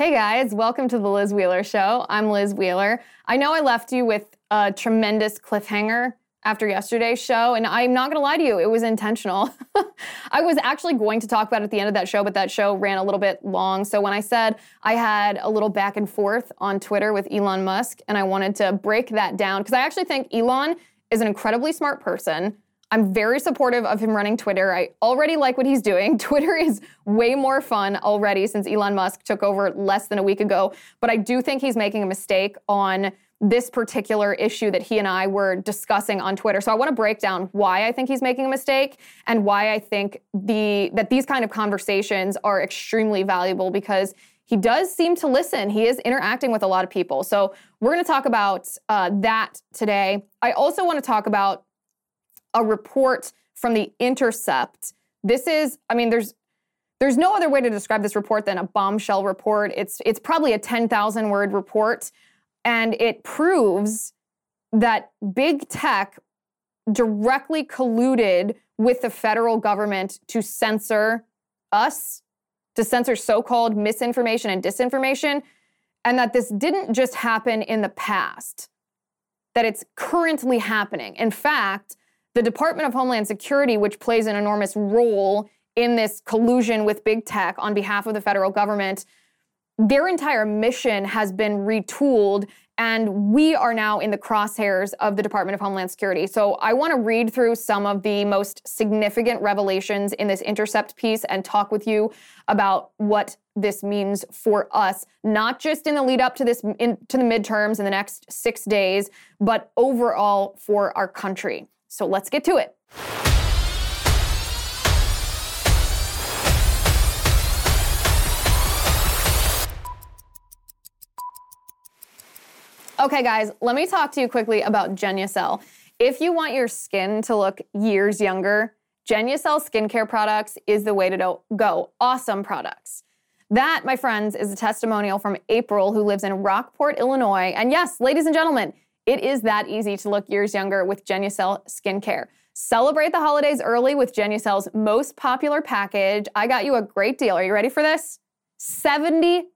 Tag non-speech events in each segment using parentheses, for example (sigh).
Hey guys, welcome to the Liz Wheeler Show. I'm Liz Wheeler. I know I left you with a tremendous cliffhanger after yesterday's show, and I'm not gonna lie to you, it was intentional. (laughs) I was actually going to talk about at the end of that show, but that show ran a little bit long. So when I said I had a little back and forth on Twitter with Elon Musk, and I wanted to break that down, because I actually think Elon is an incredibly smart person. I'm very supportive of him running Twitter. I already like what he's doing. (laughs) Twitter is way more fun already since Elon Musk took over less than a week ago. But I do think he's making a mistake on this particular issue that he and I were discussing on Twitter. So I want to break down why I think he's making a mistake and why I think the that these kind of conversations are extremely valuable because he does seem to listen. He is interacting with a lot of people. So we're going to talk about uh, that today. I also want to talk about a report from the Intercept. This is, I mean, there's there's no other way to describe this report than a bombshell report. It's it's probably a 10,000 word report and it proves that big tech directly colluded with the federal government to censor us, to censor so-called misinformation and disinformation, and that this didn't just happen in the past. That it's currently happening. In fact, the Department of Homeland Security, which plays an enormous role in this collusion with big tech on behalf of the federal government, their entire mission has been retooled and we are now in the crosshairs of the Department of Homeland Security. So I want to read through some of the most significant revelations in this intercept piece and talk with you about what this means for us, not just in the lead up to this in, to the midterms in the next 6 days, but overall for our country. So let's get to it. Okay, guys, let me talk to you quickly about Genucel. If you want your skin to look years younger, Genucel skincare products is the way to go. Awesome products. That, my friends, is a testimonial from April, who lives in Rockport, Illinois. And yes, ladies and gentlemen, it is that easy to look years younger with Genucel skincare. Celebrate the holidays early with Genucel's most popular package. I got you a great deal. Are you ready for this? 70%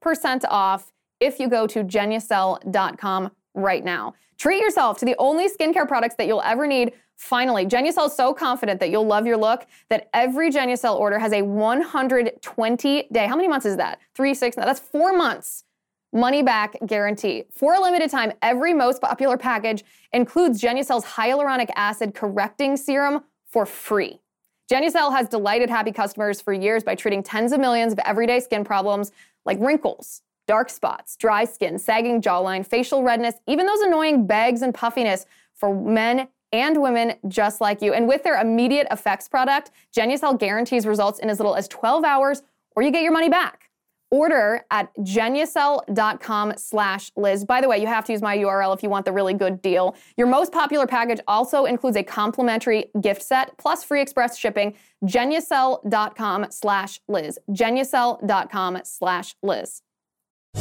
off if you go to genucel.com right now. Treat yourself to the only skincare products that you'll ever need. Finally, Genucel is so confident that you'll love your look that every Genucel order has a 120 day, how many months is that? Three, six, that's four months money back guarantee. For a limited time, every most popular package includes Genucel's hyaluronic acid correcting serum for free. Genucel has delighted happy customers for years by treating tens of millions of everyday skin problems like wrinkles, dark spots, dry skin, sagging jawline, facial redness, even those annoying bags and puffiness for men and women just like you. And with their immediate effects product, Genucel guarantees results in as little as 12 hours or you get your money back. Order at genucel.com slash Liz. By the way, you have to use my URL if you want the really good deal. Your most popular package also includes a complimentary gift set plus free express shipping. Genucel.com slash Liz. Genucel.com slash Liz.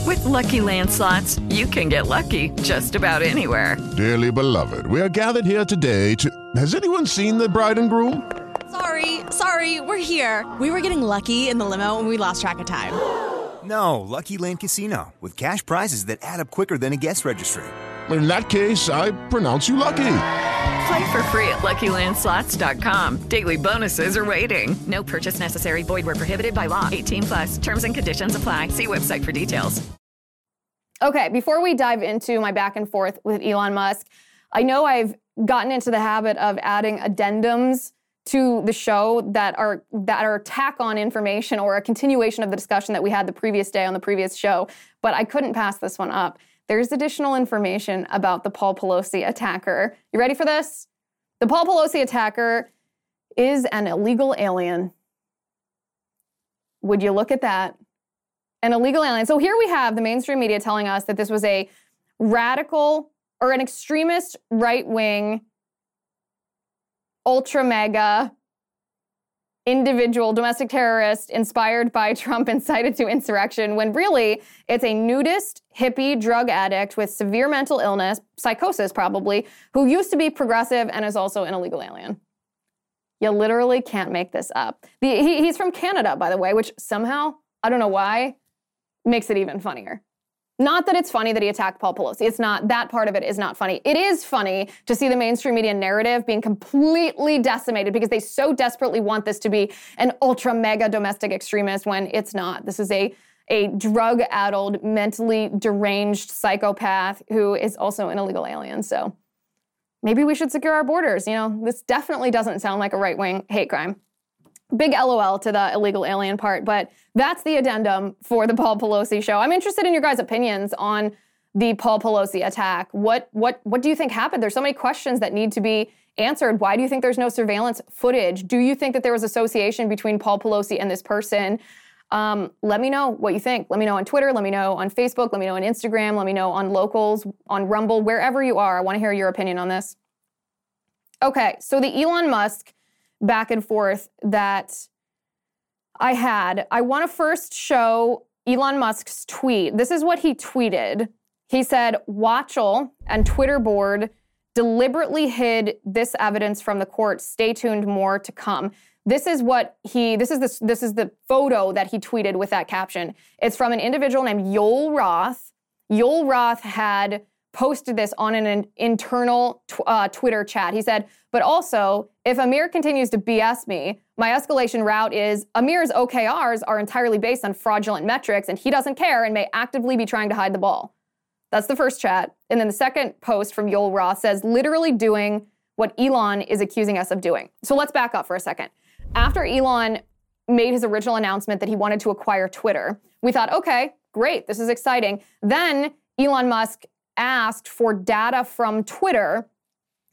With Lucky Land slots, you can get lucky just about anywhere. Dearly beloved, we are gathered here today to. Has anyone seen the bride and groom? Sorry, sorry, we're here. We were getting lucky in the limo and we lost track of time. No, Lucky Land Casino, with cash prizes that add up quicker than a guest registry. In that case, I pronounce you lucky. Play for free at LuckyLandSlots.com. Daily bonuses are waiting. No purchase necessary. Void where prohibited by law. 18 plus. Terms and conditions apply. See website for details. Okay, before we dive into my back and forth with Elon Musk, I know I've gotten into the habit of adding addendums to the show that are that are tack on information or a continuation of the discussion that we had the previous day on the previous show, but I couldn't pass this one up. There's additional information about the Paul Pelosi attacker. You ready for this? The Paul Pelosi attacker is an illegal alien. Would you look at that? an illegal alien. So here we have the mainstream media telling us that this was a radical or an extremist right wing, ultra mega individual domestic terrorist inspired by (laughs) Trump incited to insurrection when really it's a nudist, hippie, drug addict with severe mental illness, psychosis probably, who used to be progressive and is also an illegal alien. You literally can't make this up. The, he, he's from Canada, by the way, which somehow, I don't know why, makes it even funnier. Not that it's funny that he attacked Paul Pelosi. It's not, that part of it is not funny. It is funny to see the mainstream media narrative being completely decimated because they so desperately want this to be an ultra mega domestic extremist when it's not. This is a, a drug addled, mentally deranged psychopath who is also an illegal alien. So maybe we should secure our borders. You know, this definitely doesn't sound like a right wing hate crime big LOL to the illegal alien part, but that's the addendum for the Paul Pelosi show. I'm interested in your guys' opinions on the Paul Pelosi attack. What what what do you think happened? There's so many questions that need to be answered. Why do you think there's no surveillance footage? Do you think that there was association between Paul Pelosi and this person? Um, let me know what you think. Let me know on Twitter. Let me know on Facebook. Let me know on Instagram. Let me know on locals, on Rumble, wherever you are. I want to hear your opinion on this. Okay, so the Elon Musk back and forth that I had. I want to first show Elon Musk's tweet. This is what he tweeted. He said, Wachtell and Twitter board deliberately hid this evidence from the court. Stay tuned, more to come. This is what he this is this this is the photo that he tweeted with that caption. It's from an individual named Yoel Roth. Yoel Roth had posted this on an internal tw- uh, Twitter chat. He said, but also, if Amir continues to BS me, my escalation route is Amir's OKRs are entirely based on fraudulent metrics and he doesn't care and may actively be trying to hide the ball. That's the first chat. And then the second post from Yoel Roth says, literally doing what Elon is accusing us of doing. So let's back up for a second. After Elon made his original announcement that he wanted to acquire Twitter, we thought, okay, great, this is exciting. Then Elon Musk asked for data from Twitter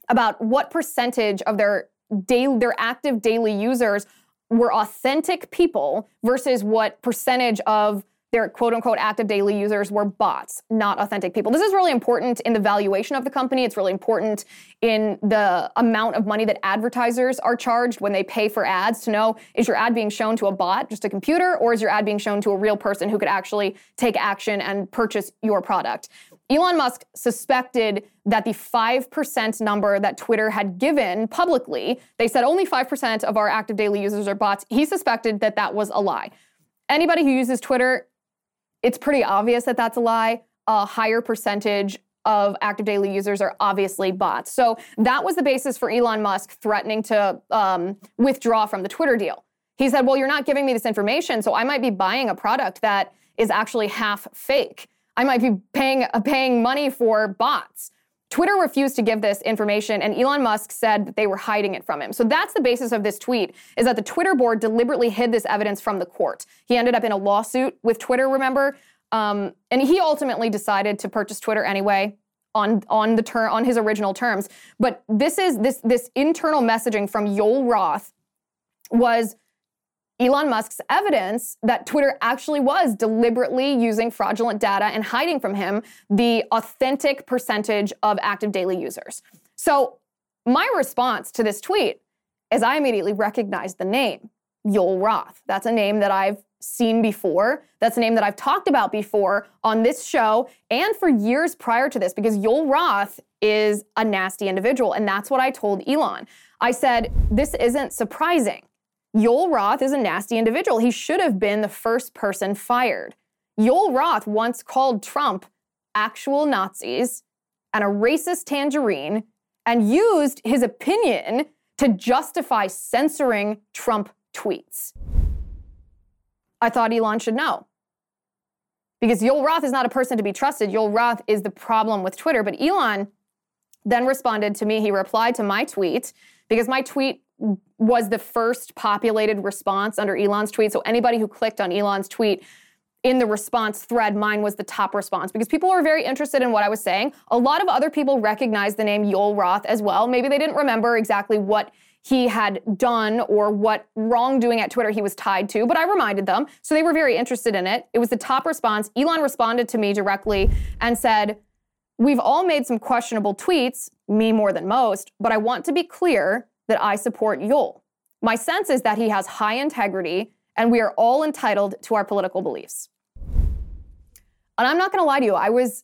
about what percentage of their daily, their active daily users were authentic people versus what percentage of their quote unquote active daily users were bots, not authentic people. This is really important in the valuation of the company. It's really important in the amount of money that advertisers are charged when they pay for ads to know is your ad being shown to a bot, just a computer, or is your ad being shown to a real person who could actually take action and purchase your product? Elon Musk suspected that the 5% number that Twitter had given publicly, they said only 5% of our active daily users are bots. He suspected that that was a lie. Anybody who uses Twitter, it's pretty obvious that that's a lie. A higher percentage of active daily users are obviously bots. So that was the basis for Elon Musk threatening to um, withdraw from the Twitter deal. He said, Well, you're not giving me this information, so I might be buying a product that is actually half fake. I might be paying uh, paying money for bots. Twitter refused to give this information, and Elon Musk said that they were hiding it from him. So that's the basis of this tweet: is that the Twitter board deliberately hid this evidence from the court. He ended up in a lawsuit with Twitter, remember, um, and he ultimately decided to purchase Twitter anyway on on the term on his original terms. But this is this this internal messaging from Yoel Roth was Elon Musk's evidence that Twitter actually was deliberately using fraudulent data and hiding from him the authentic percentage of active daily users. So, my response to this tweet is I immediately recognized the name, Yoel Roth. That's a name that I've seen before. That's a name that I've talked about before on this show and for years prior to this because Yoel Roth is a nasty individual. And that's what I told Elon. I said, this isn't surprising Yoel Roth is a nasty individual. He should have been the first person fired. Yoel Roth once called Trump actual Nazis and a racist tangerine and used his opinion to justify censoring Trump tweets. I thought Elon should know. Because Yoel Roth is not a person to be trusted. Yoel Roth is the problem with Twitter. But Elon then responded to me. He replied to my tweet because my tweet was the first populated response under Elon's tweet. So anybody who clicked on Elon's tweet in the response thread, mine was the top response because people were very interested in what I was saying. A lot of other people recognized the name Yoel Roth as well. Maybe they didn't remember exactly what he had done or what wrongdoing at Twitter he was tied to, but I reminded them. So they were very interested in it. It was the top response. Elon responded to me directly and said, We've all made some questionable tweets, me more than most, but I want to be clear that I support Yoel. My sense is that he has high integrity and we are all entitled to our political beliefs. And I'm not going to lie to you, I was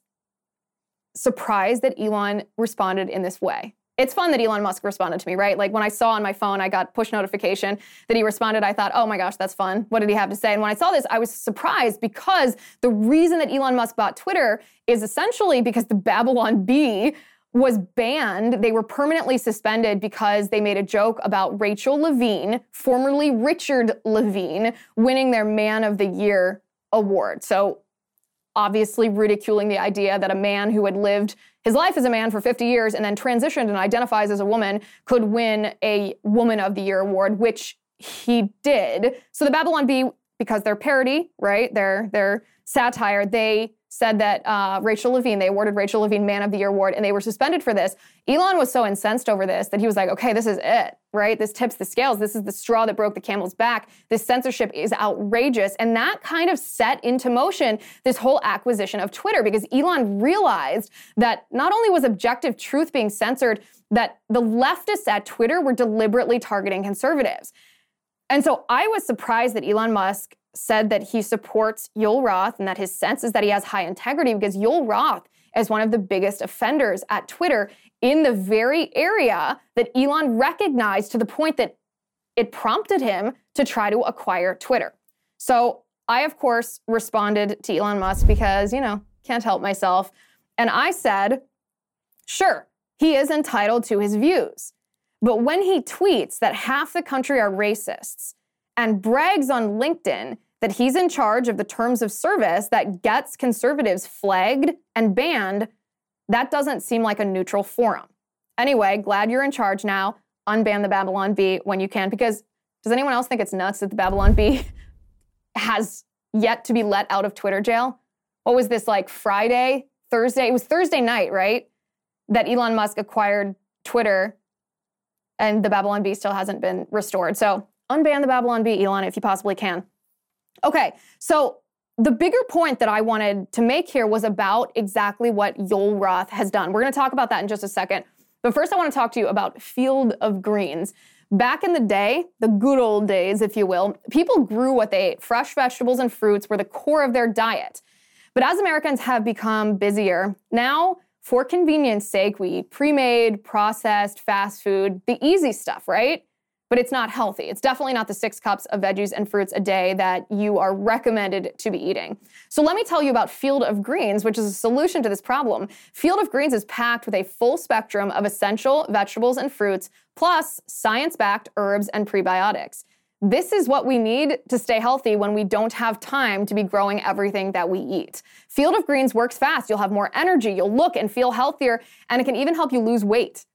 surprised that Elon responded in this way. It's fun that Elon Musk responded to me, right? Like when I saw on my phone, I got push notification that he responded. I thought, oh my gosh, that's fun. What did he have to say? And when I saw this, I was surprised because the reason that Elon Musk bought Twitter is essentially because the Babylon Bee was banned. They were permanently suspended because they made a joke about Rachel Levine, formerly Richard Levine, winning their Man of the Year award. So obviously ridiculing the idea that a man who had lived his life as a man for 50 years and then transitioned and identifies as a woman could win a Woman of the Year award, which he did. So the Babylon Bee, because they're parody, right? They're they're satire. They said that uh, Rachel Levine, they awarded Rachel Levine Man of the Year award, and they were suspended for this. Elon was so incensed over this that he was like, okay, this is it, right? This tips the scales. This is the straw that broke the camel's back. This censorship is outrageous. And that kind of set into motion this whole acquisition of Twitter because Elon realized that not only was objective truth being censored, that the leftists at Twitter were deliberately targeting conservatives. And so I was surprised that Elon Musk said that he supports Yoel Roth and that his sense is that he has high integrity because Yoel Roth is one of the biggest offenders at Twitter in the very area that Elon recognized to the point that it prompted him to try to acquire Twitter. So I, of course, responded to Elon Musk because, you know, can't help myself. And I said, sure, he is entitled to his views. But when he tweets that half the country are racists and brags on LinkedIn that he's in charge of the terms of service that gets conservatives flagged and banned, that doesn't seem like a neutral forum. Anyway, glad you're in charge now. Unban the Babylon Bee when you can, because does anyone else think it's nuts that the Babylon Bee (laughs) has yet to be let out of Twitter jail? What was this like Friday, Thursday? It was Thursday night, right? That Elon Musk acquired Twitter and the Babylon Bee still hasn't been restored. So unban the Babylon Bee, Elon, if you possibly can. Okay, so the bigger point that I wanted to make here was about exactly what Yoel Roth has done. We're going to talk about that in just a second. But first, I want to talk to you about Field of Greens. Back in the day, the good old days, if you will, people grew what they ate. Fresh vegetables and fruits were the core of their diet. But as Americans have become busier, now, for convenience sake, we eat pre made, processed, fast food, the easy stuff, right? But it's not healthy. It's definitely not the six cups of veggies and fruits a day that you are recommended to be eating. So let me tell you about Field of Greens, which is a solution to this problem. Field of Greens is packed with a full spectrum of essential vegetables and fruits, plus science backed herbs and prebiotics. This is what we need to stay healthy when we don't have time to be growing everything that we eat. Field of Greens works fast. You'll have more energy, you'll look and feel healthier, and it can even help you lose weight.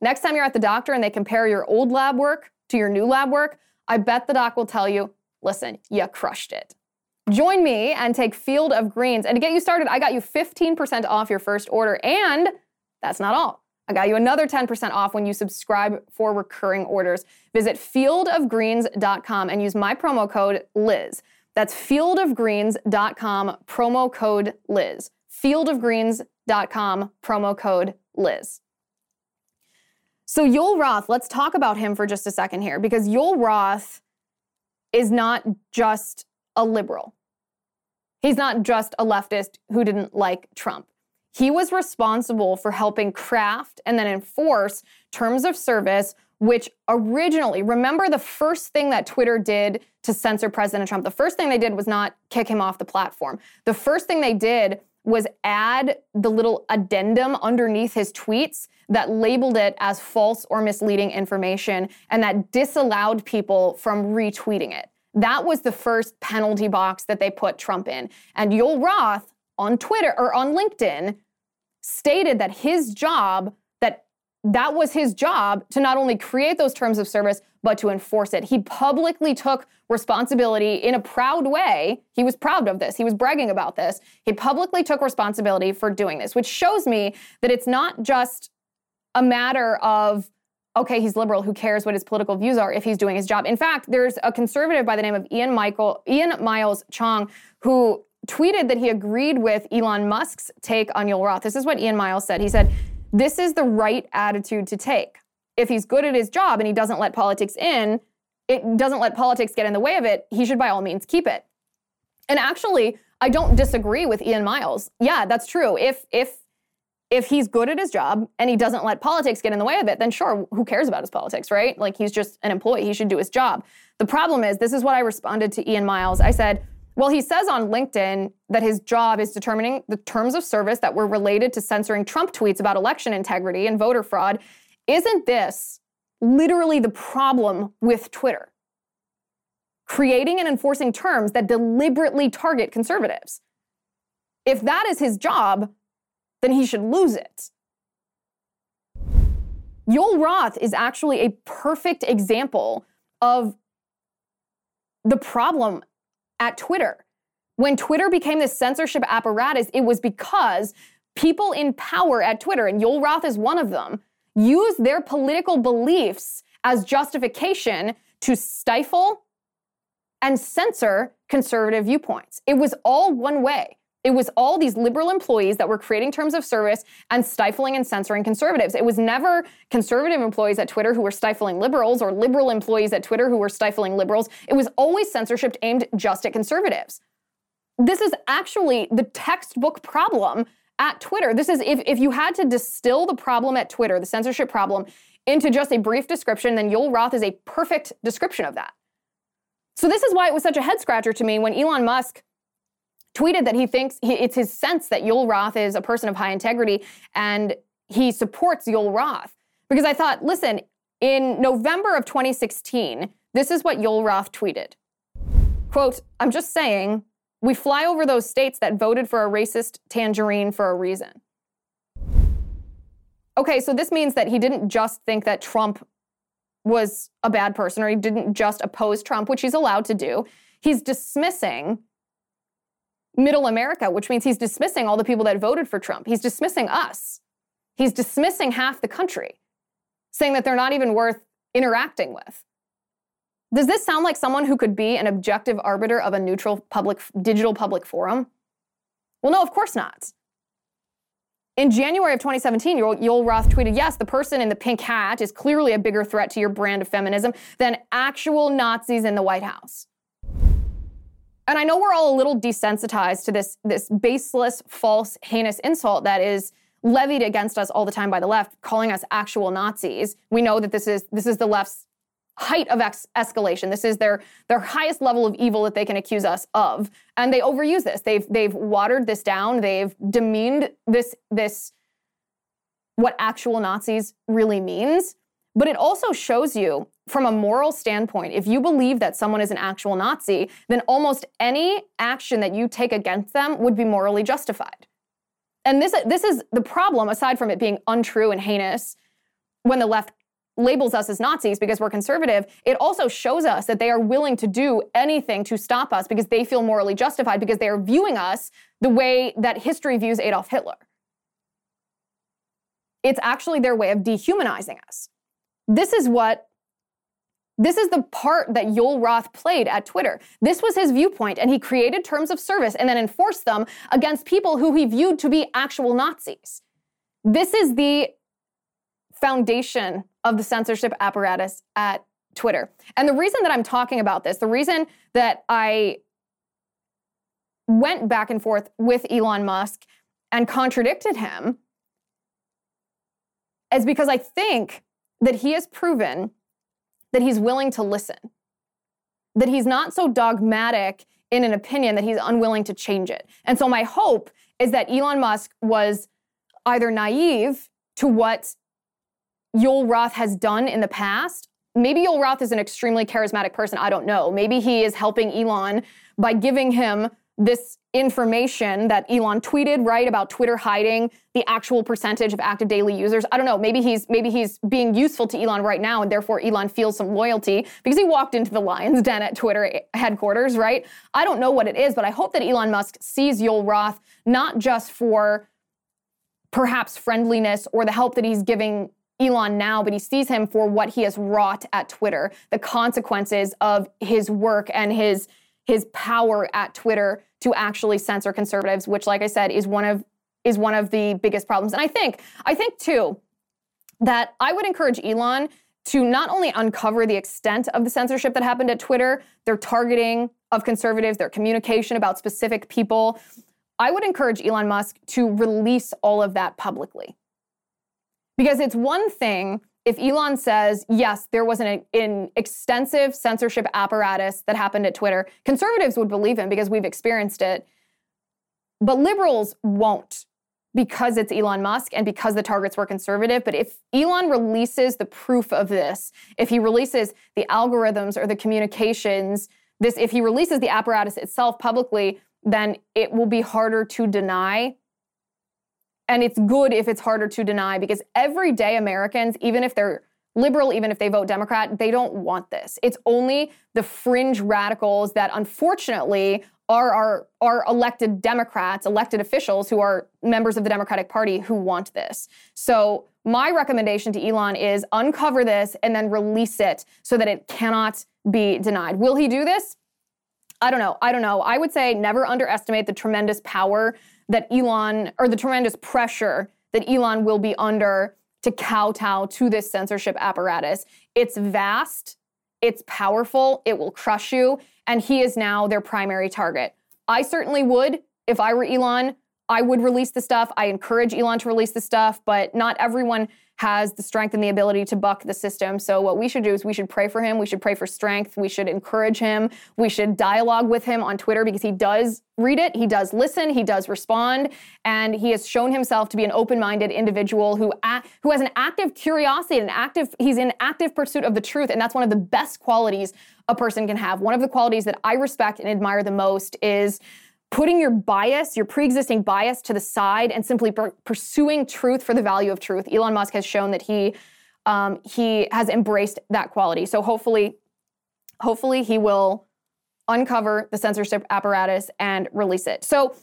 Next time you're at the doctor and they compare your old lab work to your new lab work, I bet the doc will tell you, listen, you crushed it. Join me and take Field of Greens. And to get you started, I got you 15% off your first order. And that's not all. I got you another 10% off when you subscribe for recurring orders. Visit fieldofgreens.com and use my promo code Liz. That's fieldofgreens.com, promo code Liz. Fieldofgreens.com, promo code Liz. So Yoel Roth, let's talk about him for just a second here because Yoel Roth is not just a liberal. He's not just a leftist who didn't like Trump. He was responsible for helping craft and then enforce terms of service, which originally, remember the first thing that Twitter did to censor President Trump? The first thing they did was not kick him off the platform. The first thing they did was add the little addendum underneath his tweets that labeled it as false or misleading information and that disallowed people from retweeting it. That was the first penalty box that they put Trump in. And Yoel Roth on Twitter or on LinkedIn stated that his job that that was his job to not only create those terms of service but to enforce it. He publicly took responsibility in a proud way. He was proud of this. He was bragging about this. He publicly took responsibility for doing this, which shows me that it's not just a matter of okay, he's liberal. Who cares what his political views are if he's doing his job? In fact, there's a conservative by the name of Ian Michael Ian Miles Cheong who tweeted that he agreed with Elon Musk's take on Yoel Roth. This is what Ian Miles said. He said, "This is the right attitude to take. If he's good at his job and he doesn't let politics in, it doesn't let politics get in the way of it. He should by all means keep it." And actually, I don't disagree with Ian Miles. Yeah, that's true. If if if he's good at his job and he doesn't let politics get in the way of it, then sure, who cares about his politics, right? Like he's just an employee, he should do his job. The problem is, this is what I responded to Ian Miles. I said, well, he says on LinkedIn that his job is determining the terms of service that were related to censoring Trump tweets about election integrity and voter fraud. Isn't this literally the problem with Twitter? Creating and enforcing terms that deliberately target conservatives. If that is his job, then he should lose it. Yoel Roth is actually a perfect example of the problem at Twitter. When Twitter became this censorship apparatus, it was because people in power at Twitter, and Yoel Roth is one of them, used their political beliefs as justification to stifle and censor conservative viewpoints. It was all one way. It was all these liberal employees that were creating terms of service and stifling and censoring conservatives. It was never conservative employees at Twitter who were stifling liberals or liberal employees at Twitter who were stifling liberals. It was always censorship aimed just at conservatives. This is actually the textbook problem at Twitter. This is if, if you had to distill the problem at Twitter, the censorship problem, into just a brief description, then Yoel Roth is a perfect description of that. So this is why it was such a head scratcher to me when Elon Musk tweeted that he thinks he, it's his sense that Yoel Roth is a person of high integrity and he supports Yoel Roth. Because I thought, listen, in November of 2016, this is what Yoel Roth tweeted. Quote, I'm just saying, we fly over those states that voted for a racist tangerine for a reason. Okay, so this means that he didn't just think that Trump was a bad person or he didn't just oppose Trump, which he's allowed to do. He's dismissing middle America, which means he's dismissing all the people that voted for Trump. He's dismissing us. He's dismissing half the country, saying that they're not even worth interacting with. Does this sound like someone who could be an objective arbiter of a neutral public digital public forum? Well, no, of course not. In January of 2017, Yoel Roth tweeted, Yes, the person in the pink hat is clearly a bigger threat to your brand of feminism than actual Nazis in the White House and I know we're all a little desensitized to this, this baseless, false, heinous insult that is levied against us all the time by the left, calling us actual Nazis. We know that this is this is the left's height of ex- escalation. This is their their highest level of evil that they can accuse us of, and they overuse this. They've they've watered this down. They've demeaned this this what actual Nazis really means. But it also shows you from a moral standpoint, if you believe that someone is an actual Nazi, then almost any action that you take against them would be morally justified. And this, this is the problem, aside from it being untrue and heinous, when the left labels us as Nazis because we're conservative, it also shows us that they are willing to do anything to stop us because they feel morally justified because they are viewing us the way that history views Adolf Hitler. It's actually their way of dehumanizing us. This is what this is the part that Yoel Roth played at Twitter. This was his viewpoint, and he created terms of service and then enforced them against people who he viewed to be actual Nazis. This is the foundation of the censorship apparatus at Twitter. And the reason that I'm talking about this, the reason that I went back and forth with Elon Musk and contradicted him is because I think that he has proven that he's willing to listen, that he's not so dogmatic in an opinion that he's unwilling to change it. And so my hope is that Elon Musk was either naive to what Yoel Roth has done in the past. Maybe Yoel Roth is an extremely charismatic person. I don't know. Maybe he is helping Elon by giving him this information that Elon tweeted, right, about Twitter hiding the actual percentage of active daily users. I don't know. Maybe he's maybe he's being useful to Elon right now, and therefore Elon feels some loyalty because he walked into the lion's den at Twitter headquarters, right? I don't know what it is, but I hope that Elon Musk sees Yoel Roth not just for perhaps friendliness or the help that he's giving Elon now, but he sees him for what he has wrought at Twitter, the consequences of his work and his his power at Twitter to actually censor conservatives, which, like I said, is one of is one of the biggest problems. And I think, I think too, that I would encourage Elon to not only uncover the extent of the censorship that happened at Twitter, their targeting of conservatives, their communication about specific people. I would encourage Elon Musk to release all of that publicly. Because it's one thing if Elon says, yes, there was an, an, extensive censorship apparatus that happened at Twitter, conservatives would believe him because we've experienced it. But liberals won't because it's Elon Musk and because the targets were conservative. But if Elon releases the proof of this, if he releases the algorithms or the communications, this if he releases the apparatus itself publicly, then it will be harder to deny. And it's good if it's harder to deny because everyday Americans, even if they're liberal, even if they vote Democrat, they don't want this. It's only the fringe radicals that unfortunately are our, our elected Democrats, elected officials who are members of the Democratic Party who want this. So my recommendation to Elon is uncover this and then release it so that it cannot be denied. Will he do this? I don't know. I don't know. I would say never underestimate the tremendous power that Elon, or the tremendous pressure that Elon will be under to kowtow to this censorship apparatus. It's vast, it's powerful, it will crush you, and he is now their primary target. I certainly would, if I were Elon, I would release the stuff. I encourage Elon to release the stuff, but not everyone has the strength and the ability to buck the system. So what we should do is we should pray for him. We should pray for strength. We should encourage him. We should dialogue with him on Twitter because he does read it, he does listen, he does respond, and he has shown himself to be an open-minded individual who a- who has an active curiosity, and an active he's in active pursuit of the truth, and that's one of the best qualities a person can have. One of the qualities that I respect and admire the most is putting your bias, your pre existing bias to the side and simply per- pursuing truth for the value of truth. Elon Musk has shown that he. Um, he has embraced that quality. So hopefully, hopefully he will uncover the censorship apparatus and release it. So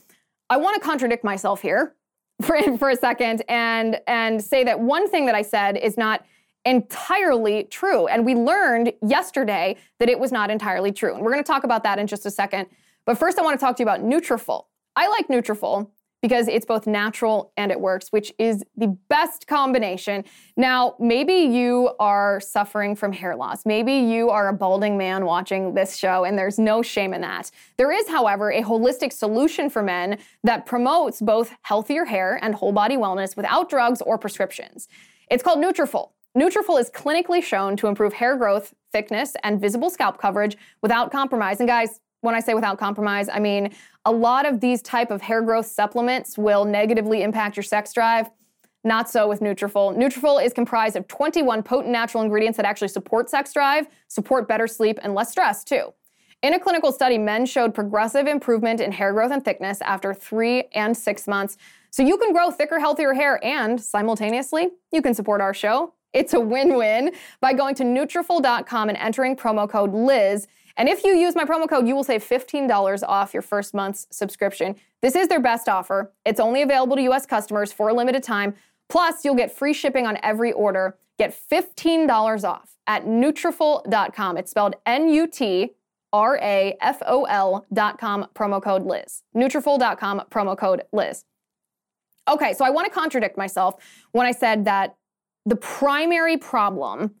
I want to contradict myself here (laughs) for, for a second and and say that one thing that I said is not entirely true. And we learned yesterday that it was not entirely true. And we're going to talk about that in just a second. But first, I want to talk to you about Nutrafol. I like Nutrafol because it's both natural and it works, which is the best combination. Now, maybe you are suffering from hair loss. Maybe you are a balding man watching this show, and there's no shame in that. There is, however, a holistic solution for men that promotes both healthier hair and whole body wellness without drugs or prescriptions. It's called Nutrafol. Nutrafol is clinically shown to improve hair growth, thickness, and visible scalp coverage without compromise. And guys, when I say without compromise, I mean a lot of these type of hair growth supplements will negatively impact your sex drive. Not so with Nutrafol. Nutrafol is comprised of 21 potent natural ingredients that actually support sex drive, support better sleep, and less stress too. In a clinical study, men showed progressive improvement in hair growth and thickness after three and six months. So you can grow thicker, healthier hair, and simultaneously, you can support our show. It's a win-win by going to Nutrafol.com and entering promo code Liz and if you use my promo code, you will save $15 off your first month's subscription. This is their best offer. It's only available to US customers for a limited time. Plus, you'll get free shipping on every order. Get $15 off at Nutrafol.com. It's spelled N-U-T-R-A-F-O-L.com, promo code Liz. Nutrafol.com, promo code Liz. Okay, so I want to contradict myself when I said that the primary problem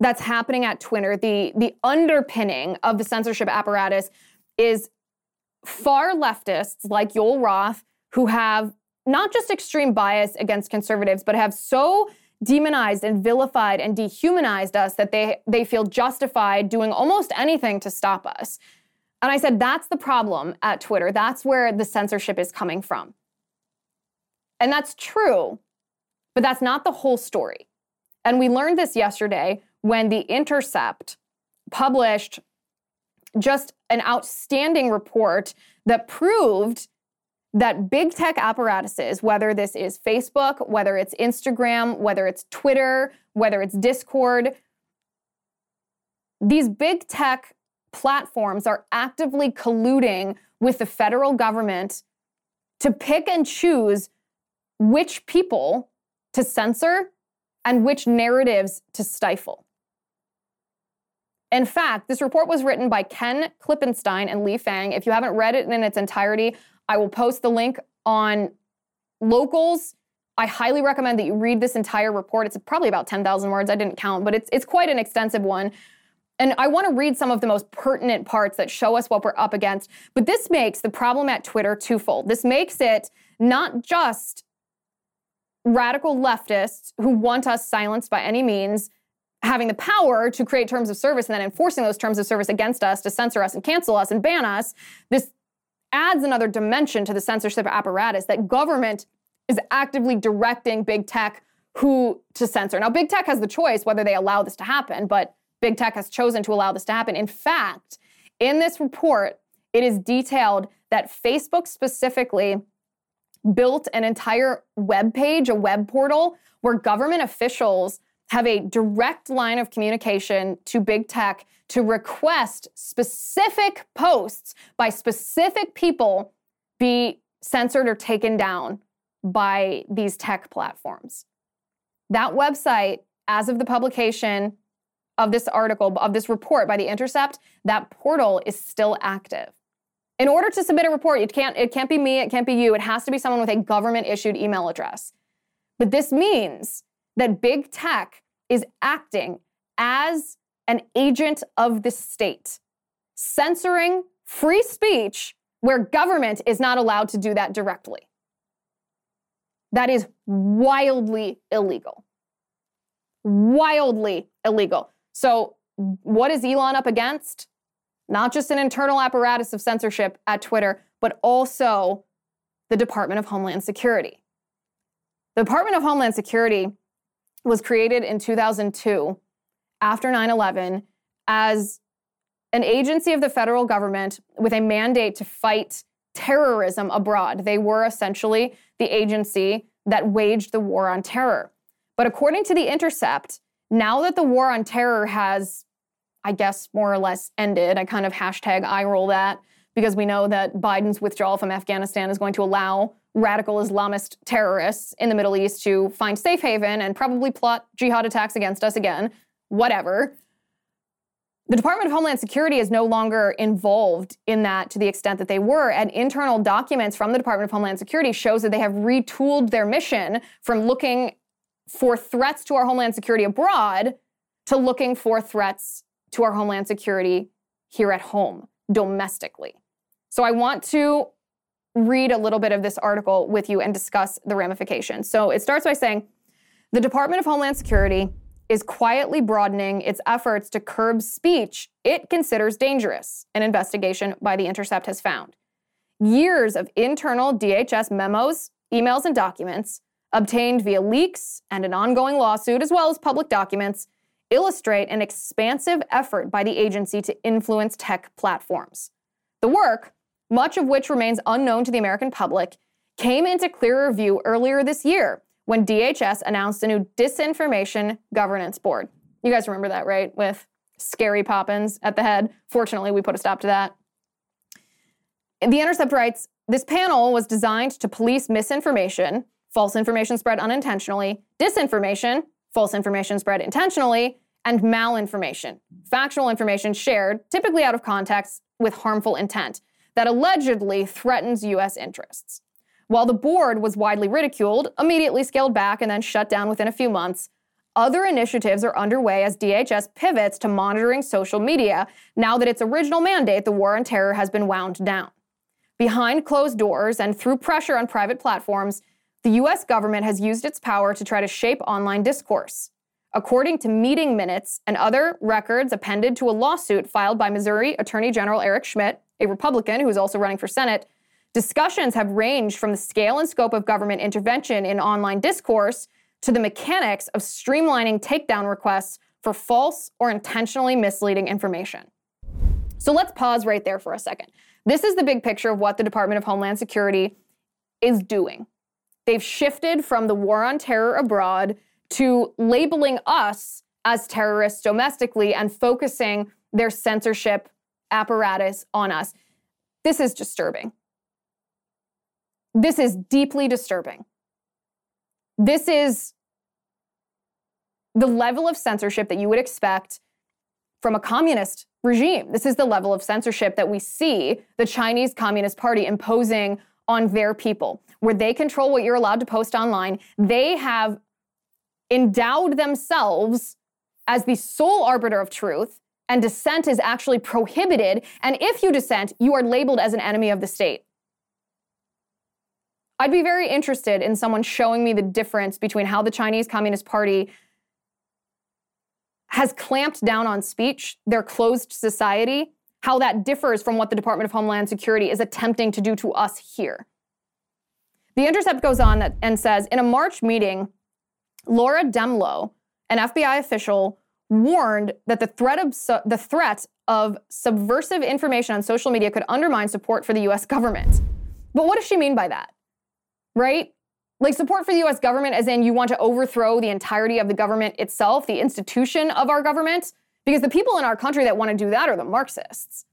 that's happening at Twitter, the, the underpinning of the censorship apparatus is far leftists like Yoel Roth, who have not just extreme bias against conservatives, but have so demonized and vilified and dehumanized us that they, they feel justified doing almost anything to stop us. And I said, that's the problem at Twitter. That's where the censorship is coming from. And that's true, but that's not the whole story. And we learned this yesterday when The Intercept published just an outstanding report that proved that big tech apparatuses, whether this is Facebook, whether it's Instagram, whether it's Twitter, whether it's Discord, these big tech platforms are actively colluding with the federal government to pick and choose which people to censor and which narratives to stifle. In fact, this report was written by Ken Klippenstein and Lee Fang. If you haven't read it in its entirety, I will post the link on locals. I highly recommend that you read this entire report. It's probably about 10,000 words. I didn't count, but it's, it's quite an extensive one. And I want to read some of the most pertinent parts that show us what we're up against. But this makes the problem at Twitter twofold. This makes it not just radical leftists who want us silenced by any means having the power to create terms of service and then enforcing those terms of service against us to censor us and cancel us and ban us. This adds another dimension to the censorship apparatus that government is actively directing big tech who to censor. Now, big tech has the choice whether they allow this to happen, but big tech has chosen to allow this to happen. In fact, in this report, it is detailed that Facebook specifically built an entire web page, a web portal, where government officials have a direct line of communication to big tech to request specific posts by specific people be censored or taken down by these tech platforms. That website, as of the publication of this article, of this report by The Intercept, that portal is still active. In order to submit a report, it can't, it can't be me, it can't be you, it has to be someone with a government issued email address. But this means that big tech is acting as an agent of the state, censoring free speech where government is not allowed to do that directly. That is wildly illegal. Wildly illegal. So, what is Elon up against? Not just an internal apparatus of censorship at Twitter, but also the Department of Homeland Security. The Department of Homeland Security was created in 2002 after 9 11 as an agency of the federal government with a mandate to fight terrorism abroad. They were essentially the agency that waged the war on terror. But according to The Intercept, now that the war on terror has, I guess, more or less ended, I kind of hashtag I roll that because we know that Biden's withdrawal from Afghanistan is going to allow radical Islamist terrorists in the Middle East to find safe haven and probably plot jihad attacks against us again, whatever. The Department of Homeland Security is no longer involved in that to the extent that they were, and internal documents from the Department of Homeland Security shows that they have retooled their mission from looking for threats to our homeland security abroad to looking for threats to our homeland security here at home domestically. So I want to read a little bit of this article with you and discuss the ramifications. So it starts by saying the Department of Homeland Security is quietly broadening its efforts to curb speech it considers dangerous, an investigation by The Intercept has found. Years of internal DHS memos, emails, and documents obtained via leaks and an ongoing lawsuit, as well as public documents, illustrate an expansive effort by the agency to influence tech platforms. The work, much of which remains unknown to the American public, came into clearer view earlier this year when DHS announced a new disinformation governance board. You guys remember that, right? With Scary Poppins at the head. Fortunately, we put a stop to that. The Intercept writes This panel was designed to police misinformation, false information spread unintentionally, disinformation, false information spread intentionally, and malinformation, factual information shared, typically out of context, with harmful intent that allegedly threatens U.S. interests. While the board was widely ridiculed, immediately scaled back, and then shut down within a few months, other initiatives are underway as DHS pivots to monitoring social media now that its original mandate, the war on terror, has been wound down. Behind closed doors and through pressure on private platforms, the US government has used its power to try to shape online discourse. According to meeting minutes and other records appended to a lawsuit filed by Missouri Attorney General Eric Schmitt, a Republican who is also running for Senate, discussions have ranged from the scale and scope of government intervention in online discourse to the mechanics of streamlining takedown requests for false or intentionally misleading information. So let's pause right there for a second. This is the big picture of what the Department of Homeland Security is doing. They've shifted from the war on terror abroad to labeling us as terrorists domestically and focusing their censorship apparatus on us. This is disturbing. This is deeply disturbing. This is the level of censorship that you would expect from a communist regime. This is the level of censorship that we see the Chinese Communist Party imposing on their people, where they control what you're allowed to post online. They have endowed themselves as the sole arbiter of truth, and dissent is actually prohibited. And if you dissent, you are labeled as an enemy of the state. I'd be very interested in someone showing me the difference between how the Chinese Communist Party has clamped down on speech, their closed society, how that differs from what the Department of Homeland Security is attempting to do to us here. The Intercept goes on that, and says in a March meeting, Laura Dehmlow, an FBI official, warned that the threat of su- the threat of subversive information on social media could undermine support for the US government. But what does she mean by that? Right? Like support for the US government, as in you want to overthrow the entirety of the government itself, the institution of our government, because the people in our country that want to do that are the Marxists.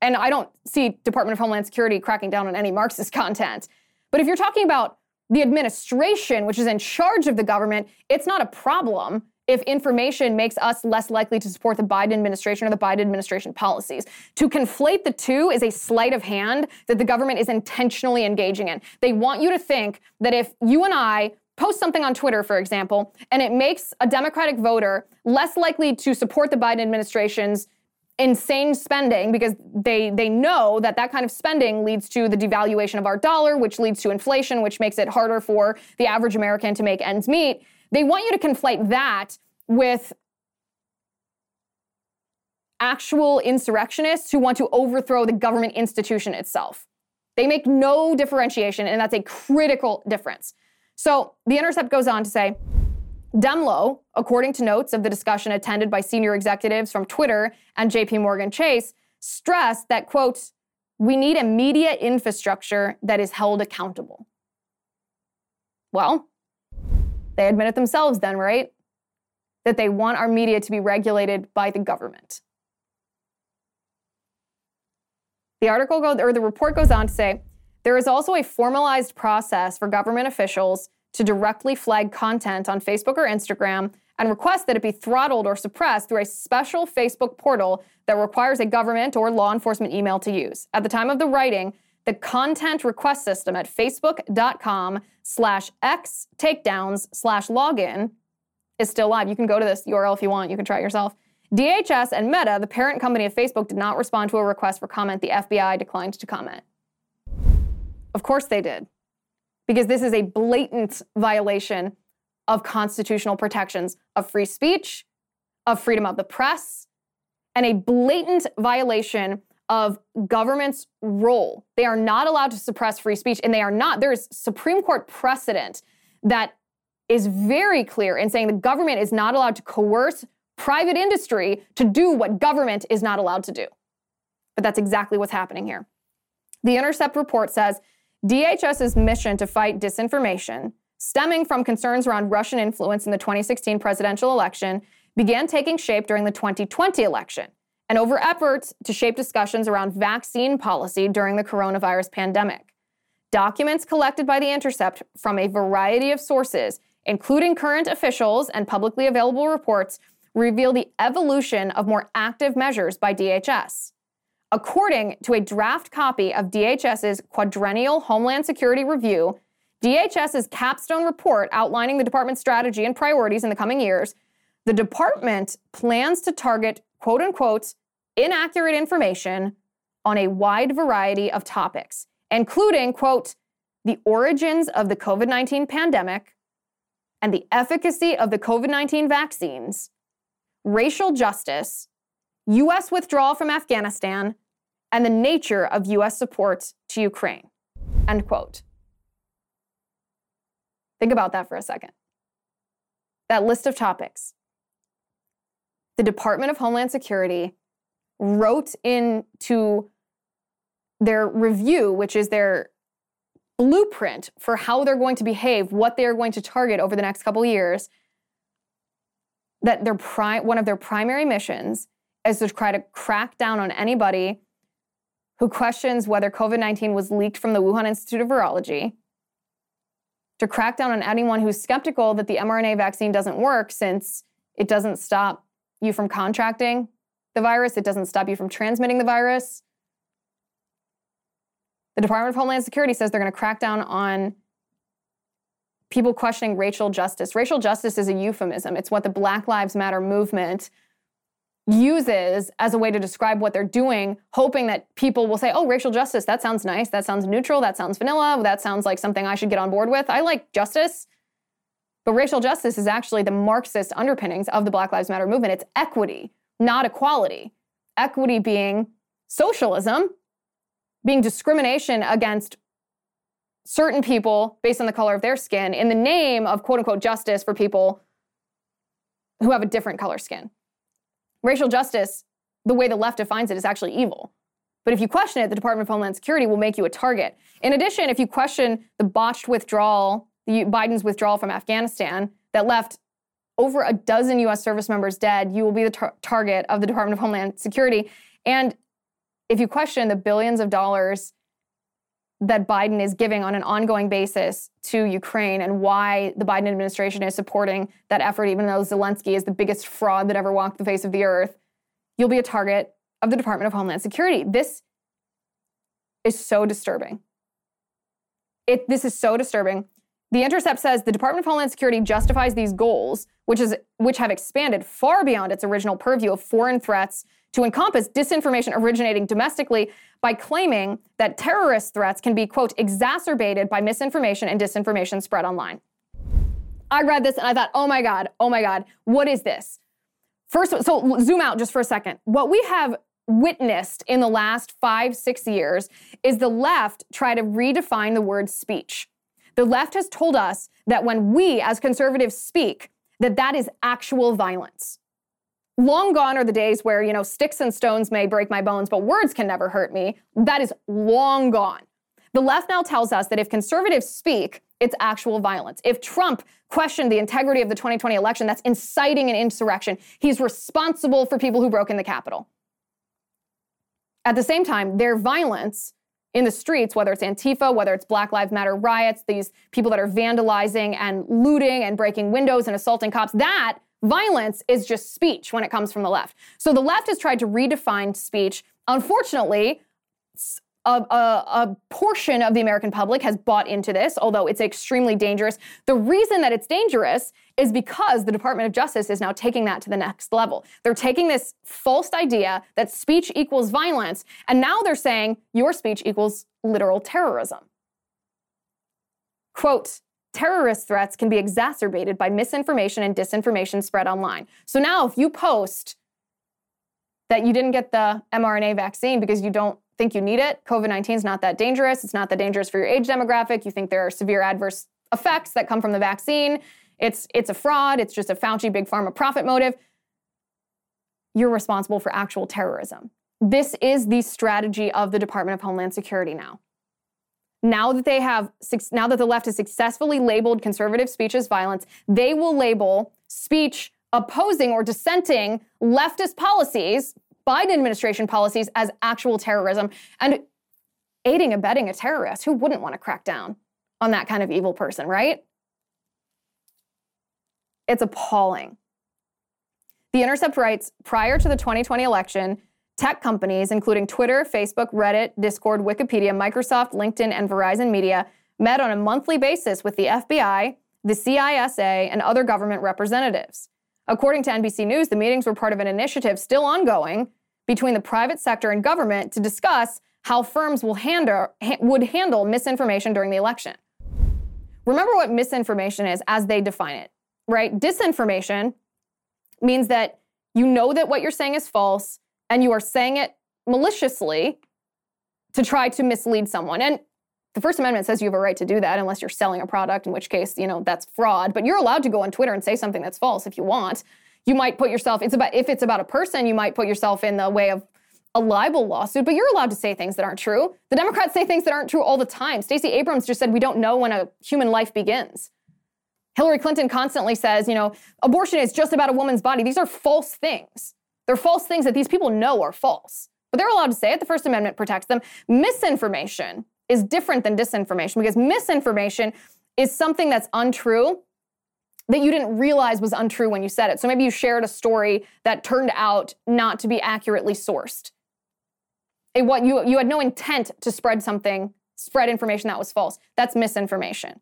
And I don't see Department of Homeland Security cracking down on any Marxist (laughs) content. But if you're talking about the administration, which is in charge of the government, it's not a problem if information makes us less likely to support the Biden administration or the Biden administration policies. To conflate the two is a sleight of hand that the government is intentionally engaging in. They want you to think that if you and I post something on Twitter, for example, and it makes a Democratic voter less likely to support the Biden administration's insane spending because they they know that that kind of spending leads to the devaluation of our dollar which leads to inflation which makes it harder for the average american to make ends meet they want you to conflate that with actual insurrectionists who want to overthrow the government institution itself. They make no differentiation, and that's a critical difference. So the Intercept goes on to say Dehmlow, according to notes of the discussion attended by senior executives from Twitter and JP Morgan Chase, stressed that, quote, we need a media infrastructure that is held accountable. Well, they admit it themselves, then, right? That they want our media to be regulated by the government. The article go, or the report goes on to say there is also a formalized process for government officials to directly flag content on Facebook or Instagram and request that it be throttled or suppressed through a special Facebook portal that requires a government or law enforcement email to use. At the time of the writing, the content request system at facebook.com slash x takedowns slash login is still live. You can go to this URL if you want. You can try it yourself. DHS and Meta, the parent company of Facebook, did not respond to a request for comment. The FBI declined to comment. Of course they did, because this is a blatant violation of constitutional protections of free speech, of freedom of the press, and a blatant violation of government's role. They are not allowed to suppress free speech, and they are not. There is Supreme Court precedent that is very clear in saying the government is not allowed to coerce private industry to do what government is not allowed to do. But that's exactly what's happening here. The Intercept report says DHS's mission to fight disinformation, stemming from concerns around Russian influence in the 2016 presidential election, began taking shape during the 2020 election and over efforts to shape discussions around vaccine policy during the coronavirus pandemic. Documents collected by The Intercept from a variety of sources, including current officials and publicly available reports, reveal the evolution of more active measures by DHS. According to a draft copy of DHS's quadrennial Homeland Security Review, DHS's capstone report outlining the department's strategy and priorities in the coming years, the department plans to target quote unquote inaccurate information on a wide variety of topics, including, quote, the origins of the COVID 19 pandemic and the efficacy of the COVID 19 vaccines, racial justice, U.S. withdrawal from Afghanistan, and the nature of U.S. support to Ukraine, end quote. Think about that for a second. That list of topics. The Department of Homeland Security wrote into their review, which is their blueprint for how they're going to behave, what they're going to target over the next couple years, that their pri- one of their primary missions is to try to crack down on anybody who questions whether COVID 19 was leaked from the Wuhan Institute of Virology, to crack down on anyone who's skeptical that the mRNA vaccine doesn't work since It doesn't stop you from contracting the virus, it doesn't stop you from transmitting the virus. The Department of Homeland Security says they're going to crack down on people questioning racial justice. Racial justice is a euphemism, it's what the Black Lives Matter movement uses as a way to describe what they're doing, hoping that people will say, oh, racial justice, that sounds nice, that sounds neutral, that sounds vanilla, that sounds like something I should get on board with. I like justice. But racial justice is actually the Marxist underpinnings of the Black Lives Matter movement. It's equity, not equality. Equity being socialism, being discrimination against certain people based on the color of their skin in the name of quote unquote justice for people who have a different color skin. Racial justice, the way the left defines it, is actually evil. But if you question it, the Department of Homeland Security will make you a target. In addition, if you question the botched withdrawal, Biden's withdrawal from Afghanistan that left over a dozen US service members dead, you will be the tar- target of the Department of Homeland Security. And if you question the billions of dollars that Biden is giving on an ongoing basis to Ukraine and why the Biden administration is supporting that effort, even though Zelensky is the biggest fraud that ever walked the face of the earth, you'll be a target of the Department of Homeland Security. This is so disturbing. It, this is so disturbing. The Intercept says the Department of Homeland Security justifies these goals, which, is, which have expanded far beyond its original purview of foreign threats to encompass disinformation originating domestically by claiming that terrorist threats can be, quote, exacerbated by misinformation and disinformation spread online. I read this and I thought, oh my God, oh my God, what is this? First, so zoom out just for a second. What we have witnessed in the last five, six years is the left try to redefine the word speech. The left has told us that when we as conservatives speak, that that is actual violence. Long gone are the days where, you know, sticks and stones may break my bones, but words can never hurt me. That is long gone. The left now tells us that if conservatives speak, it's actual violence. If Trump questioned the integrity of the 2020 election, that's inciting an insurrection. He's responsible for people who broke in the Capitol. At the same time, their violence in the streets, whether it's Antifa, whether it's Black Lives Matter riots, these people that are vandalizing and looting and breaking windows and assaulting cops, that Violence is just speech when it comes from the left. So the left has tried to redefine speech. Unfortunately, a, a, a, portion of the American public has bought into this, although it's extremely dangerous. The reason that it's dangerous is because the Department of Justice is now taking that to the next level. They're taking this false idea that speech equals violence, and now they're saying your speech equals literal terrorism. Quote, terrorist threats can be exacerbated by misinformation and disinformation spread online. So now, if you post that you didn't get the mRNA vaccine because you don't think you need it, COVID 19 is not that dangerous. It's not that dangerous for your age demographic. You think there are severe adverse effects that come from the vaccine. It's, it's a fraud. It's just a Fauci big pharma profit motive. You're responsible for actual terrorism. This is the strategy of the Department of Homeland Security now now that they have now that the left has successfully labeled conservative speech as violence, they will label speech opposing or dissenting leftist policies, Biden administration policies as actual terrorism and aiding abetting a terrorist. Who wouldn't want to crack down on that kind of evil person, right? It's appalling. The Intercept writes prior to the 2020 election, Tech companies, including Twitter, Facebook, Reddit, Discord, Wikipedia, Microsoft, LinkedIn, and Verizon Media, met on a monthly basis with the FBI, the CISA, and other government representatives. According to NBC News, the meetings were part of an initiative still ongoing between the private sector and government to discuss how firms will handle, ha- would handle misinformation during the election. Remember what misinformation is as they define it, right? Disinformation means that you know that what you're saying is false, and you are saying it maliciously to try to mislead someone. And the First Amendment says you have a right to do that unless you're selling a product, in which case, you know, that's fraud. But you're allowed to go on Twitter and say something that's false if you want. You might put yourself, it's about if it's about a person, you might put yourself in the way of a libel lawsuit, but you're allowed to say things that aren't true. The Democrats say things that aren't true all the time. Stacey Abrams just said we don't know when a human life begins. Hillary Clinton constantly says, you know, abortion is just about a woman's body. These are false things. They're false things that these people know are false, but they're allowed to say it. The First Amendment protects them. Misinformation is different than disinformation because misinformation is something that's untrue that you didn't realize was untrue when you said it. So maybe you shared a story that turned out not to be accurately sourced. It, what you you had no intent to spread something, spread information that was false. That's misinformation.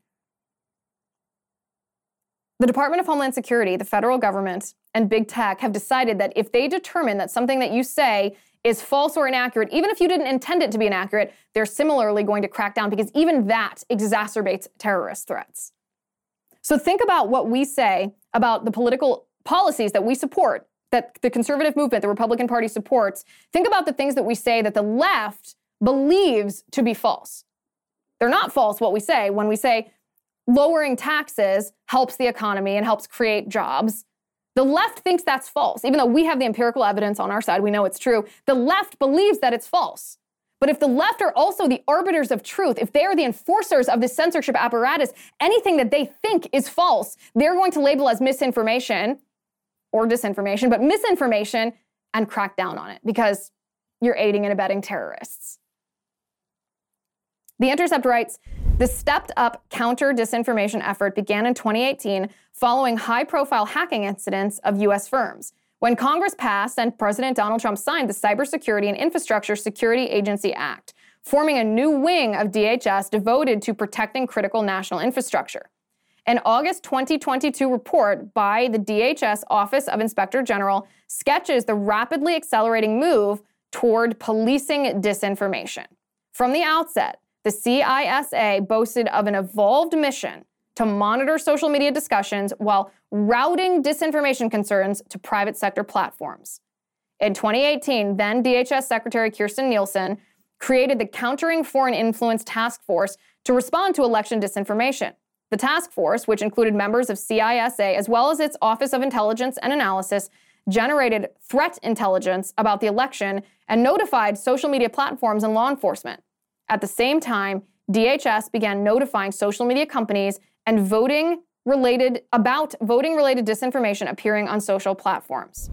The Department of Homeland Security, the federal government, and big tech have decided that if they determine that something that you say is false or inaccurate, even if you didn't intend it to be inaccurate, they're similarly going to crack down because even that exacerbates terrorist threats. So think about what we say about the political policies that we support, that the conservative movement, the Republican Party supports. Think about the things that we say that the left believes to be false. They're not false, what we say, when we say lowering taxes helps the economy and helps create jobs. The left thinks that's false. Even though we have the empirical evidence on our side, we know it's true. The left believes that it's false. But if the left are also the arbiters of truth, if they are the enforcers of the censorship apparatus, anything that they think is false, they're going to label as misinformation or disinformation, but misinformation and crack down on it because you're aiding and abetting terrorists. The Intercept writes The stepped up counter disinformation effort began in 2018 following high profile hacking incidents of U.S. firms. When Congress passed and President Donald Trump signed the Cybersecurity and Infrastructure Security Agency Act, forming a new wing of DHS devoted to protecting critical national infrastructure. An August 2022 report by the DHS Office of Inspector General sketches the rapidly accelerating move toward policing disinformation. From the outset, the CISA boasted of an evolved mission to monitor social media discussions while routing disinformation concerns to private sector platforms. In 2018, then DHS Secretary Kirstjen Nielsen created the Countering Foreign Influence Task Force to respond to election disinformation. The task force, which included members of CISA as well as its Office of Intelligence and Analysis, generated threat intelligence about the election and notified social media platforms and law enforcement. At the same time, DHS began notifying social media companies and voting related about voting related disinformation appearing on social platforms.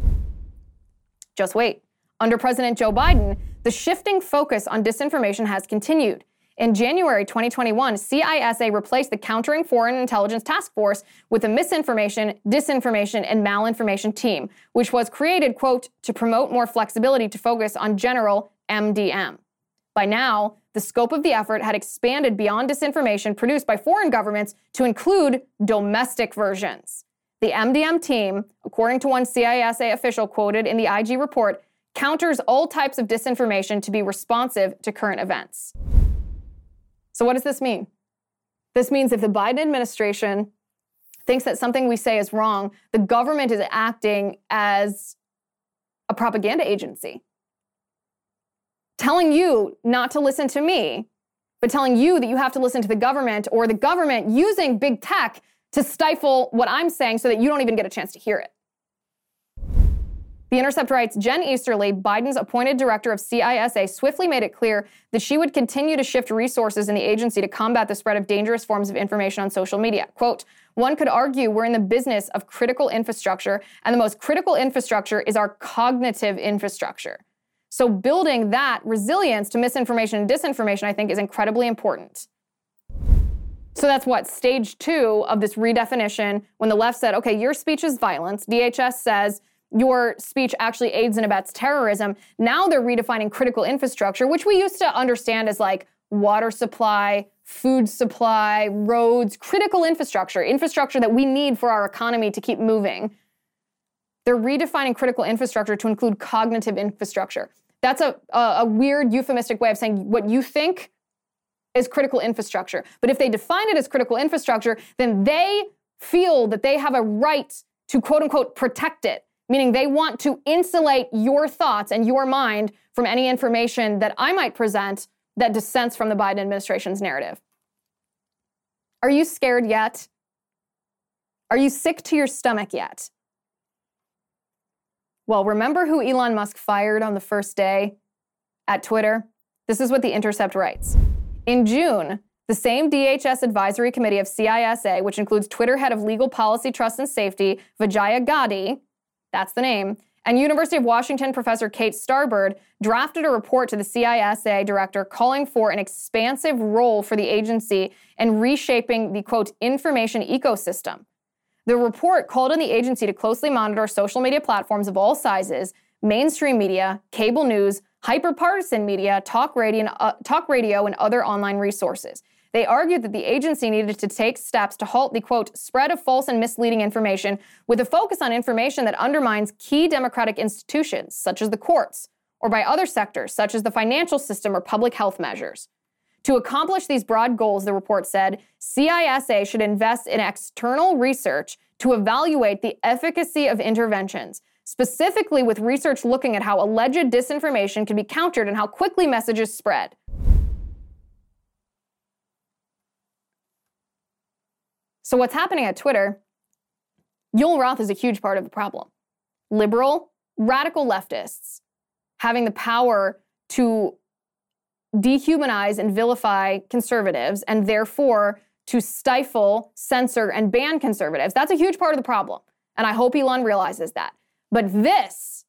Just wait. Under President Joe Biden, the shifting focus on disinformation has continued. In January 2021, CISA replaced the Countering Foreign Intelligence Task Force with a misinformation, disinformation, and malinformation team, which was created, quote, to promote more flexibility to focus on general MDM. By now, the scope of the effort had expanded beyond disinformation produced by foreign governments to include domestic versions. The MDM team, according to one CISA official quoted in the IG report, counters all types of disinformation to be responsive to current events. So, what does this mean? This means if the Biden administration thinks that something we say is wrong, the government is acting as a propaganda agency telling you not to listen to me, but telling you that you have to listen to the government or the government using big tech to stifle what I'm saying so that you don't even get a chance to hear it. The Intercept writes Jen Easterly, Biden's appointed director of CISA, swiftly made it clear that she would continue to shift resources in the agency to combat the spread of dangerous forms of information on social media. Quote, one could argue we're in the business of critical infrastructure, and the most critical infrastructure is our cognitive infrastructure. So, building that resilience to misinformation and disinformation, I think, is incredibly important. So, that's what stage two of this redefinition when the left said, okay, your speech is violence. DHS says your speech actually aids and abets terrorism. Now they're redefining critical infrastructure, which we used to understand as like water supply, food supply, roads, critical infrastructure, infrastructure that we need for our economy to keep moving. They're redefining critical infrastructure to include cognitive infrastructure. That's a, a, a weird euphemistic way of saying what you think is critical infrastructure. But if they define it as critical infrastructure, then they feel that they have a right to quote unquote protect it, meaning they want to insulate your thoughts and your mind from any information that I might present that dissents from the Biden administration's narrative. Are you scared yet? Are you sick to your stomach yet? Well, remember who Elon Musk fired on the first day at Twitter? This is what The Intercept writes. In June, the same DHS Advisory Committee of CISA, which includes Twitter head of legal policy, trust, and safety, Vijaya Gadde, that's the name, and University of Washington professor Kate Starbird drafted a report to the CISA director calling for an expansive role for the agency in reshaping the quote information ecosystem The report called on the agency to closely monitor social media platforms of all sizes, mainstream media, cable news, hyperpartisan media, talk radio, uh, talk radio, and other online resources. They argued that the agency needed to take steps to halt the quote spread of false and misleading information with a focus on information that undermines key democratic institutions, such as the courts, or by other sectors, such as the financial system or public health measures. To accomplish these broad goals, the report said, CISA should invest in external research to evaluate the efficacy of interventions, specifically with research looking at how alleged disinformation can be countered and how quickly messages spread. So, what's happening at Twitter? Yoel Roth is a huge part of the problem. Liberal, radical leftists having the power to dehumanize and vilify conservatives and therefore to stifle, censor, and ban conservatives. That's a huge part of the problem. And I hope Elon realizes that. But this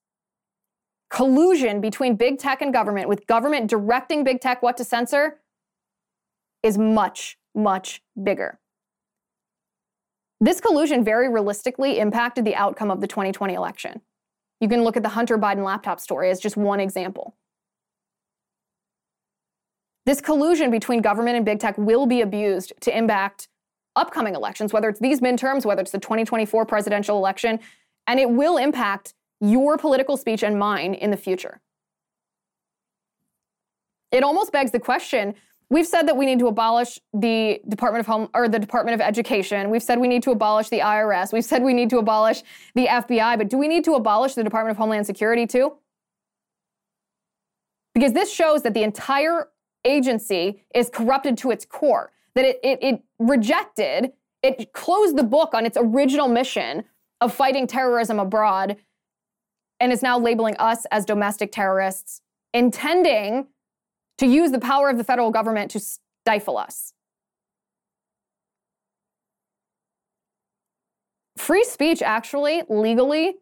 collusion between big tech and government, with government directing big tech what to censor, is much, much bigger. This collusion very realistically impacted the outcome of the 2020 election. You can look at the Hunter Biden laptop story as just one example. This collusion between government and big tech will be abused to impact upcoming elections, whether it's these midterms, whether it's the 2024 presidential election, and it will impact your political speech and mine in the future. It almost begs the question We've said that we need to abolish the Department of Home or the Department of Education. We've said we need to abolish the IRS. We've said we need to abolish the FBI, but do we need to abolish the Department of Homeland Security too? Because this shows that the entire agency is corrupted to its core, that it, it, it rejected, it closed the book on its original mission of fighting terrorism abroad and is now labeling us as domestic terrorists, intending to use the power of the federal government to stifle us. Free speech, actually, legally,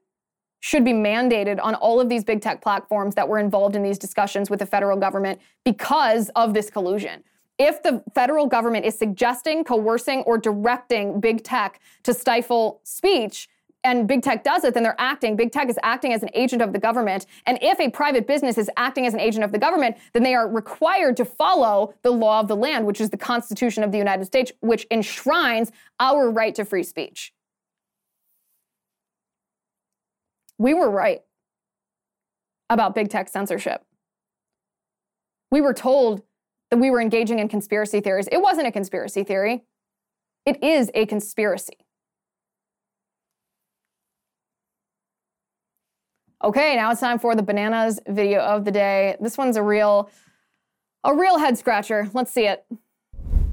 should be mandated on all of these big tech platforms that were involved in these discussions with the federal government because of this collusion. If the federal government is suggesting, coercing, or directing big tech to stifle speech, and big tech does it, then they're acting, big tech is acting as an agent of the government. And if a private business is acting as an agent of the government, then they are required to follow the law of the land, which is the Constitution of the United States, which enshrines our right to free speech. We were right about big tech censorship. We were told that we were engaging in conspiracy theories. It wasn't a conspiracy theory, it is a conspiracy. Okay, now it's time for the bananas video of the day. This one's a real, a real head scratcher. Let's see it.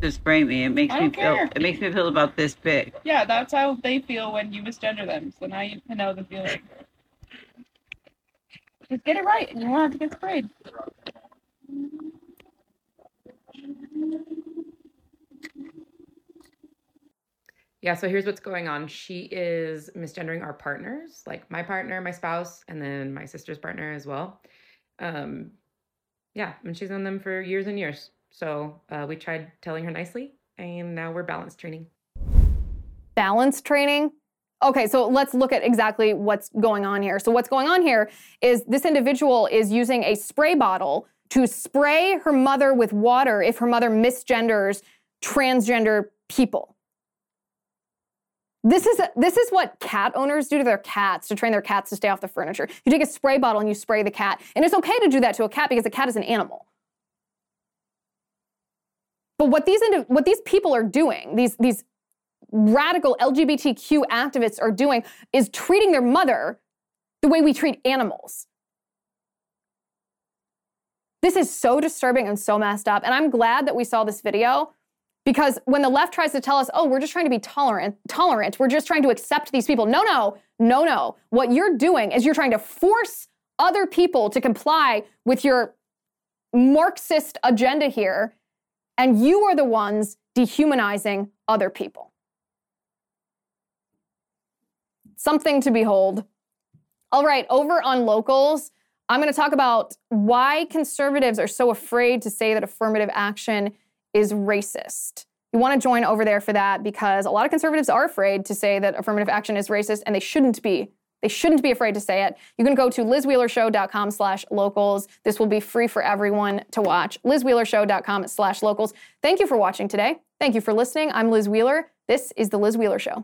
Just spray me. It makes I me don't feel. care. It makes me feel about this big. Yeah, that's how they feel when you misgender them. So now you know the feeling. Just get it right, and you won't have to get sprayed. Yeah, so here's what's going on. She is misgendering our partners, like my partner, my spouse, and then my sister's partner as well. Um, yeah, and she's known them for years and years. So uh, we tried telling her nicely, and now we're balance training. balance training. Okay, so let's look at exactly what's going on here. So, what's going on here is this individual is using a spray bottle to spray her mother with water if her mother misgenders transgender people. This is this is what cat owners do to their cats to train their cats to stay off the furniture. You take a spray bottle and you spray the cat, and it's okay to do that to a cat because a cat is an animal. But what these what these people are doing, these these radical LGBTQ activists are doing, is treating their mother the way we treat animals. This is so disturbing and so messed up. And I'm glad that we saw this video because when the left tries to tell us, oh, we're just trying to be tolerant, tolerant, we're just trying to accept these people. No, no, no, no. What you're doing is you're trying to force other people to comply with your Marxist agenda here, and you are the ones dehumanizing other people. Something to behold. All right, over on locals, I'm going to talk about why conservatives are so afraid to say that affirmative action is racist. You want to join over there for that because a lot of conservatives are afraid to say that affirmative action is racist, and they shouldn't be. They shouldn't be afraid to say it. You can go to lizwheelershow.com slash locals. This will be free for everyone to watch. lizwheelershow.com slash locals. Thank you for watching today. Thank you for listening. I'm Liz Wheeler. This is The Liz Wheeler Show.